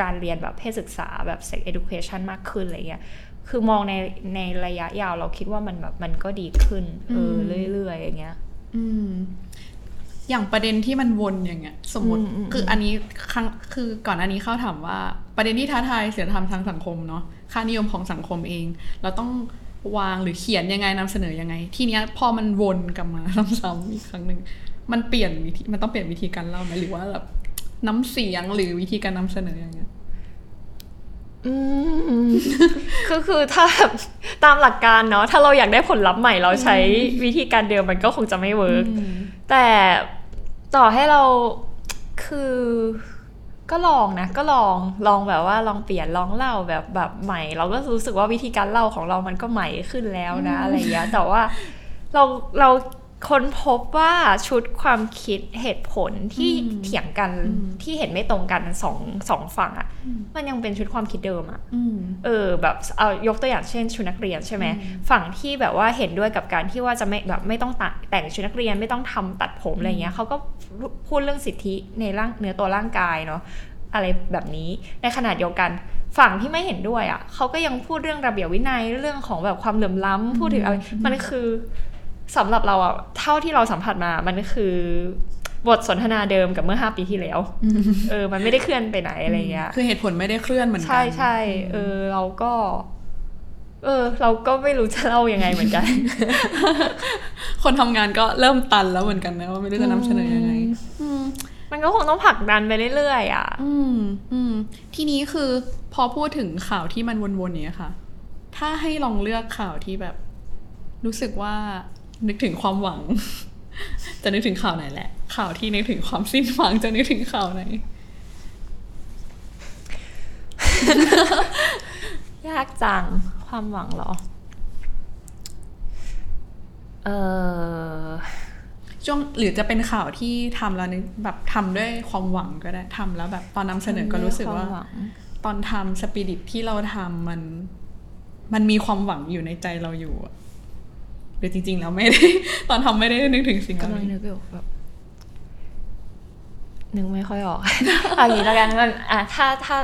การเรียนแบบเพศศึกษาแบบ sex education มากขึ้นอะไรเงี้ย คือมองในในระยะยาวเราคิดว่ามันแบบมันก็ดีขึ้น เออเรื่อยๆอย่างเงี้ย อืม อย่างประเด็นที่มันวนอย่างเงี้ย สมมติอืมอืมคืออันนี้ครั้งคือก่อนอันนี้เข้าถามว่า ประเด็นที่ท้าทายเสียธรรมทางสังคมเนาะค่านิยมของสังคมเอง เราต้องวางหรือเขียนยังไงนำเสนอยังไง ทีเนี้ยพอมันวนกลับมาซ้ำๆอีกครั้งหนึ่งมันเปลี่ยนวิธีมันต้องเปลี่ยนวิธีการเล่าไหมหรือว่าแบบน้ำเสียงหรือวิธีการนำเสนออย่างเงี้ยอืมคือคือถ้าแบบตามหลักการเนาะถ้าเราอยากได้ผลลัพธ์ใหม่เราใช้วิธีการเดิมมันก็คงจะไม่เวิร์กแต่ ต่อให้เราคือก็ลองนะ ก็ลองลองแบบว่าลองเปลี่ยนลองเล่าแบบแบบใหม่ เราก็รู้สึกว่าวิธีการเล่าของเรามันก็ใหม่ขึ้นแล้วนะอะไรอย่างเงี้ยแต่ว่าเราเรา ค้นพบว่าชุดความคิดเหตุผลที่เถียงกันที่เห็นไม่ตรงกันสองสองฝั่งอะ่ะ มันยังเป็นชุดความคิดเดิมอะอืมเออแบบเอายกตัวอย่างเช่น ชุดนักเรียนใช่ไหมฝั่งที่แบบว่าเห็นด้วยกับการที่ว่าจะไม่แบบไม่ต้องตัดแต่งชุดนักเรียนไม่ต้องทำตัดผมอะไรเงี้ยเขาก็พูดเรื่องสิทธิในร่างเนื้อตัวร่างกายเนาะอะไรแบบนี้ในขณะเดียวกันฝั่งที่ไม่เห็นด้วยอะ่ะเขาก็ยังพูดเรื่องระเบียบวินัยเรื่องของแบบความเหลื่อมล้ำพูดถึงอะไรมันคือ สำหรับเราอะ่ะเท่าที่เราสัมผัสมามันคือบทสนทนาเดิมกับเมื่อห้าปีที่แล้ว เออ มันไม่ได้เคลื่อนไปไหนอะไรเงี้ย คือเหตุผลไม่ได้เคลื่อนเหมือนกัใช่ใช่ เออ เราก็ เออ เราก็ไม่รู้จะเล่ายังไงเหมือนกัน คนทำงานก็เริ่มตันแล้วเหมือนกันนะว่าไม่รู้จะนำเสนอยังไงมันก็คงต้องผลักดันไปเรื่อยๆอะ อืม อืม ทีนี้คือพอพูดถึงข่าวที่มันวนๆเนี้ยค่ะ ถ้าให้ลองเลือกข่าวที่แบบ รู้สึกว่า นึกถึงความหวัง จะนึกถึงข่าวไหนแหละ ข่าวที่นึกถึงความสิ้นหวังจะนึกถึงข่าวไหน ยากจังความหวังเหรอ เออช่วงหรือจะเป็นข่าวที่ทำแล้วนึกแบบทำด้วยความหวังก็ได้ทำแล้วแบบตอนนำเสนอก็รู้สึกว่าความหวังตอนทำสปิริตที่เราทำมัน มันมีความหวังอยู่ในใจเราอยู่อะ หรือจริง ๆ แล้วไม่ได้ ตอนทำไม่ได้นึกถึงสิ่งเหล่ากำลังนี้นึกอยู่แบบนึกไม่ค่อยออกเอาอย่างนี้แล้วกันมันอะถ้าถ้า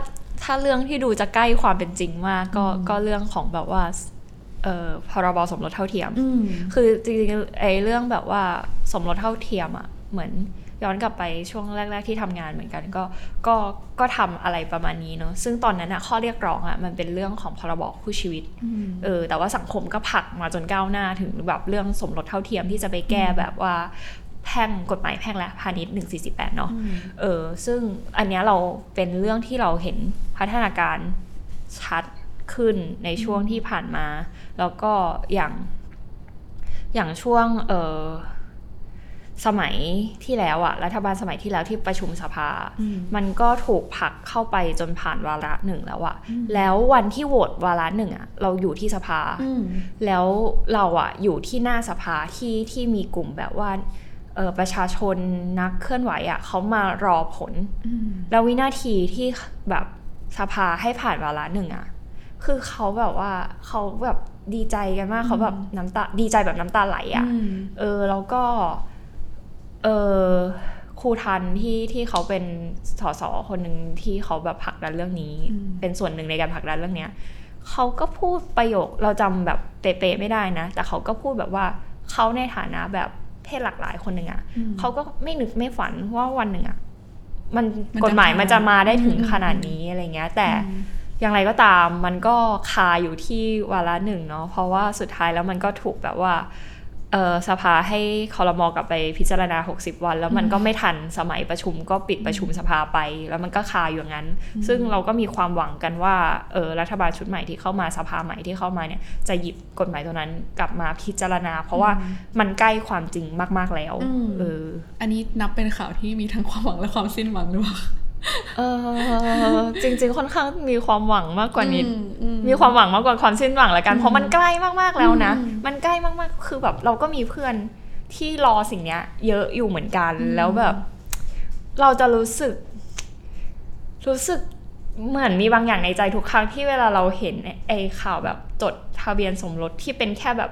ถ้าเรื่องที่ดูจะใกล้ความเป็นจริงมาก ก็ก็เรื่องของแบบว่าเอ่อพรบสมรสเท่าเทียมอืมคือจริงๆไอ้เรื่องแบบว่าสมรสเท่าเทียมอะ่ะเหมือน ย้อนกลับไปช่วงแรก ๆ ที่ทำงานเหมือนกัน ก็ก็ก็ทำอะไรประมาณนี้เนาะซึ่งตอนนั้นอะข้อเรียกร้องอะมันเป็นเรื่องของพรบคู่ชีวิตเออแต่ว่าสังคมก็ผลักมาจนก้าวหน้าถึงแบบเรื่องสมรสเท่าเทียมที่จะไปแก้แบบว่าแพ่งกฎหมายแพ่งและพาณิชย์1448เนาะเออซึ่งอันเนี้ยเราเป็นเรื่องที่เราเห็นพัฒนาการชัดขึ้นในช่วงที่ผ่านมา แล้วก็อย่างอย่างช่วงเออ สมัยที่แล้วอะรัฐบาลสมัยที่แล้วที่ประชุมสภาอืมมันก็ถูกผลักเข้าไปจนผ่านวาระหนึ่งแล้วอะแล้ววันที่โหวตวาระหนึ่งอะเราอยู่ที่สภาอืมแล้วเราอะอยู่ที่หน้าสภาที่ที่มีกลุ่มแบบว่าเออประชาชนนักเคลื่อนไหวอะเขามารอผลอืมแล้ววินาทีที่แบบสภาให้ผ่านวาระหนึ่งอะคือเขาแบบว่าเขาแบบดีใจกันมากเขาแบบน้ำตาดีใจแบบน้ำตาไหลอะอืมเออแล้วก็ เออครูทันที่ที่เขาเป็นสสคนหนึ่งที่เขาแบบผลักดันเรื่องนี้อืมเป็นส่วนหนึ่งในการผลักดันเรื่องเนี้ยเขาก็พูดประโยคเราจำแบบเป๊ะๆไม่ได้นะ แต่เขาก็พูดแบบว่าเขาในฐานะแบบเพศหลากหลายคนหนึ่งอะอืมเขาก็ไม่นึกไม่ฝันว่าวันหนึ่งอะมันมันจะกฎหมายมันจะมาได้ถึงอืมขนาดนี้อะไรเงี้ย แต่อืมอย่างไรก็ตามมันก็คาอยู่ที่วาระหนึ่งเนาะเพราะว่าสุดท้ายแล้วมันก็ถูกแบบว่าเออ สภาให้คอรมอกลับไปพิจารณา 60 วัน แล้วมันก็ไม่ทันสมัยประชุมก็ปิดประชุมสภาไป แล้วมันก็คาอยู่อย่างนั้น ซึ่งเราก็มีความหวังกันว่าเออรัฐบาลชุดใหม่ที่เข้ามาสภาใหม่ที่เข้ามาเนี่ยจะหยิบกฎหมายตัวนั้นกลับมาพิจารณา เพราะว่ามันใกล้ความจริงมาก ๆแล้วอืมเอออันนี้นับเป็นข่าวที่มีทั้งความหวังและความสิ้นหวังหรือเปล่า เออจริง ๆ ค่อนข้างมีความหวังมากกว่านิดอืมอืมมีความหวังมากกว่าความสิ้นหวังละกัน เพราะมันใกล้มากๆแล้วนะอืมมันใกล้มากๆ คือแบบเราก็มีเพื่อนที่รอสิ่งเนี้ย เยอะอยู่เหมือนกันอืมแล้วแบบ เราจะรู้สึก รู้สึกเหมือนมีบางอย่างในใจทุกครั้งที่เวลาเราเห็นไอ้ไอ้ข่าวแบบจดทะเบียนสมรสที่เป็นแค่แบบ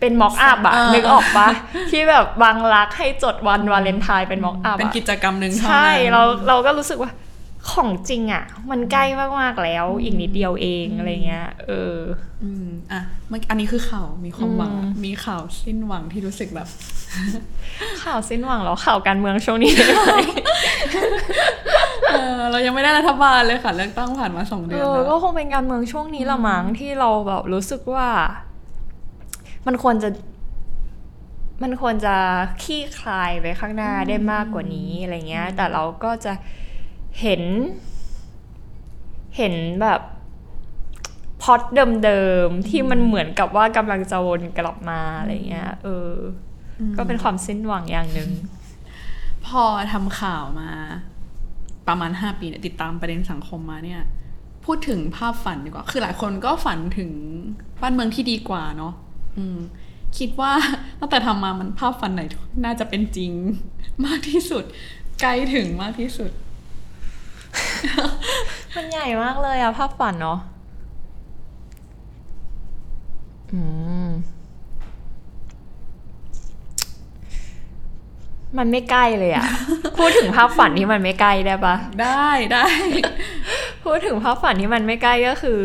เป็นม็อกอัพอะเออนึกออกปะที่แบบบางรักให้จดวันวาเลนไทน์เป็นม็อกอัพเป็นอะกิจกรรมหนึ่งใช่เท่านั้นเราเราก็รู้สึกว่าของจริงอะมันใกล้มากๆแล้ว อีกนิดเดียวเองอืมอะไรเงี้ย เออ อืมอะเมื่ออันนี้คือข่าวมีความหวังอืมมีข่าวสิ้นหวังที่รู้สึกแบบ ข่าวสิ้นหวังแล้วข่าวการเมืองช่วงนี้ได้ไหมเออเรายังไม่ได้รัฐบาลเลยค่ะเลือกตั้งผ่านมาสองเอเดือนอแล้วก็คงเป็นการเมืองช่วงนี้ละมั้งที่เราแบบรู้สึกว่า มันควรจะ มันควรจะขี้คลายไปข้างหน้าได้มากกว่านี้อะไรเงี้ย แต่เราก็จะเห็น เห็นแบบพล็อดเดิมๆที่มันเหมือนกับว่ากำลังจะวนกลับมาอะไรเงี้ย เอออมก็เป็นความสิ้นหวังอย่างหนึ่งพอทำข่าวมา ประมาณห้าปีเนี่ยติดตามประเด็นสังคมมาเนี่ย พูดถึงภาพฝันดีกว่า คือหลายคนก็ฝันถึงบ้านเมืองที่ดีกว่าเนาะ อืมคิดว่าตั้งแต่ทำมามันภาพฝันไหนน่าจะเป็นจริงมากที่สุด ใกล้ถึงมากที่สุด มันใหญ่มากเลยอะภาพฝันเนาะอืมมันไม่ใกล้เลยอะพูดถึงภาพฝันที่มันไม่ใกล้ได้ปะได้ได้พูดถึงภาพฝันที่มันไม่ใกล้ก็คือ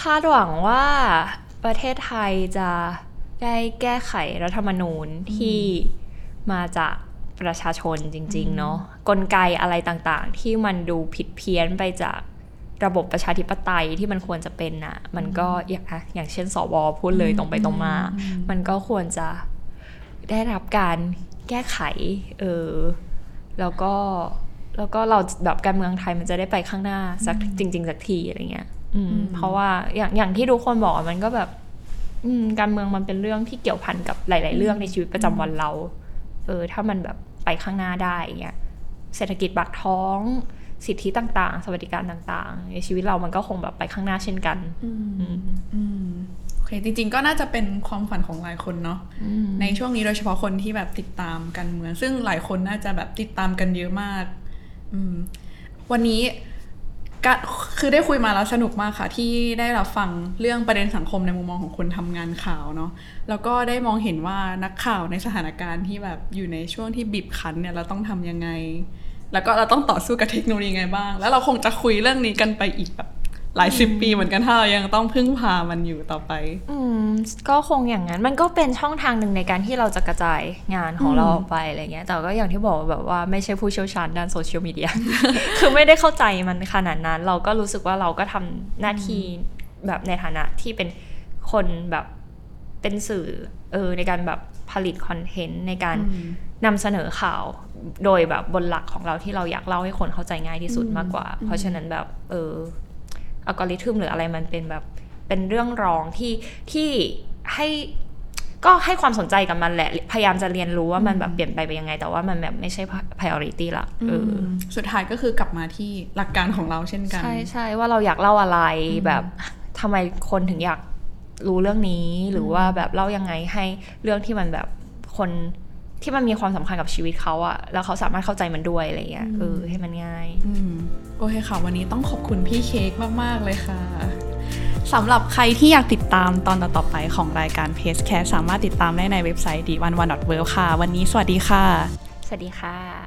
คาดหวังว่า ประเทศไทยจะได้แก้ไขรัฐธรรมนูญที่มาจากประชาชนจริง ๆ เนาะกลไกอะไรต่างๆ ที่มันดูผิดเพี้ยนไปจากระบบประชาธิปไตยที่มันควรจะเป็นน่ะมันก็อย่างอะอย่างเช่นสวพูดเลยตรงไปตรงมา มันก็ควรจะได้รับการแก้ไข เออ แล้วก็แล้วก็เราแบบการเมืองไทยมันจะได้ไปข้างหน้าสักจริง ๆ สักทีอะไรเงี้ยอืมอืม เพราะว่าอย่างอย่างที่ทุกคนบอกอะมันก็แบบอืมการเมืองมันเป็นเรื่องที่เกี่ยวพันกับหลาย ๆ เรื่องในชีวิตประจำวันเรา เออ ถ้ามันแบบไปข้างหน้าได้เงี้ย เศรษฐกิจปากท้อง สิทธิต่าง ๆ สวัสดิการต่าง ๆ ในชีวิตเรามันก็คงแบบไปข้างหน้าเช่นกัน อืมอืมอืมโอเค จริง ๆ ก็น่าจะเป็นความฝันของหลายคนเนาะอืมในช่วงนี้โดยเฉพาะคนที่แบบติดตามกันเมือง ซึ่งหลายคนน่าจะแบบติดตามกันเยอะมาก อืม วันนี้ ก็คือได้คุยมาแล้วสนุกมากค่ะ ที่ได้รับฟังเรื่องประเด็นสังคมในมุมมองของคนทำงานข่าวเนาะแล้วก็ได้มองเห็นว่านักข่าวในสถานการณ์ที่แบบอยู่ในช่วงที่บีบคั้นเนี่ยเราต้องทำยังไง แล้วก็เราต้องต่อสู้กับเทคโนโลยียังไงบ้าง แล้วเราคงจะคุยเรื่องนี้กันไปอีกแบบ หลายสิบปีเหมือนกันถ้าเรายังต้องพึ่งพามันอยู่ต่อไป อืมก็คงอย่างนั้นมันก็เป็นช่องทางหนึ่งในการที่เราจะกระจายงานของอืมเราออกไปอะไรเงี้ย แต่ก็อย่างที่บอกแบบว่าไม่ใช่ผู้เชี่ยวชาญด้านโซเชียลมีเดียคือไม่ได้เข้าใจมันขนาดนั้น เราก็รู้สึกว่าเราก็ทำหน้าที่แบบในฐานะที่เป็นคนแบบเป็นสื่อเออในการแบบผลิตคอนเทนต์ในการอืมนำเสนอข่าวโดยแบบบนหลักของเราที่เราอยากเล่าให้คนเข้าใจง่ายที่สุดอืมมากกว่าอืมเพราะฉะนั้นแบบเออ อัลกอริทึมหรืออะไรมันเป็นแบบเป็นเรื่องรองที่ที่ให้ก็ให้ความสนใจกับมันแหละ พยายามจะเรียนรู้ว่ามันแบบเปลี่ยนไปไปยังไง แต่ว่ามันแบบไม่ใช่ priority ละเอออสุดท้ายก็คือกลับมาที่หลักการของเราเช่นกัน ใช่ใช่ว่าเราอยากเล่าอะไรแบบทำไมคนถึงอยากรู้เรื่องนี้ หรือว่าแบบเล่ายังไงให้เรื่องที่มันแบบคน ที่มันมีความสำคัญกับชีวิตเขาอะแล้วเขาสามารถเข้าใจมันด้วยอะไรเงี้ยเออให้มันง่ายอืมโอเคค่ะ วันนี้ต้องขอบคุณพี่เค้กมากๆเลยค่ะสำหรับใครที่อยากติดตามตอนต่อๆไปของรายการเพจแคสสามารถติดตามได้ในเว็บไซต์ d 1 1 w o r l d ค่ะ วันนี้สวัสดีค่ะ สวัสดีค่ะ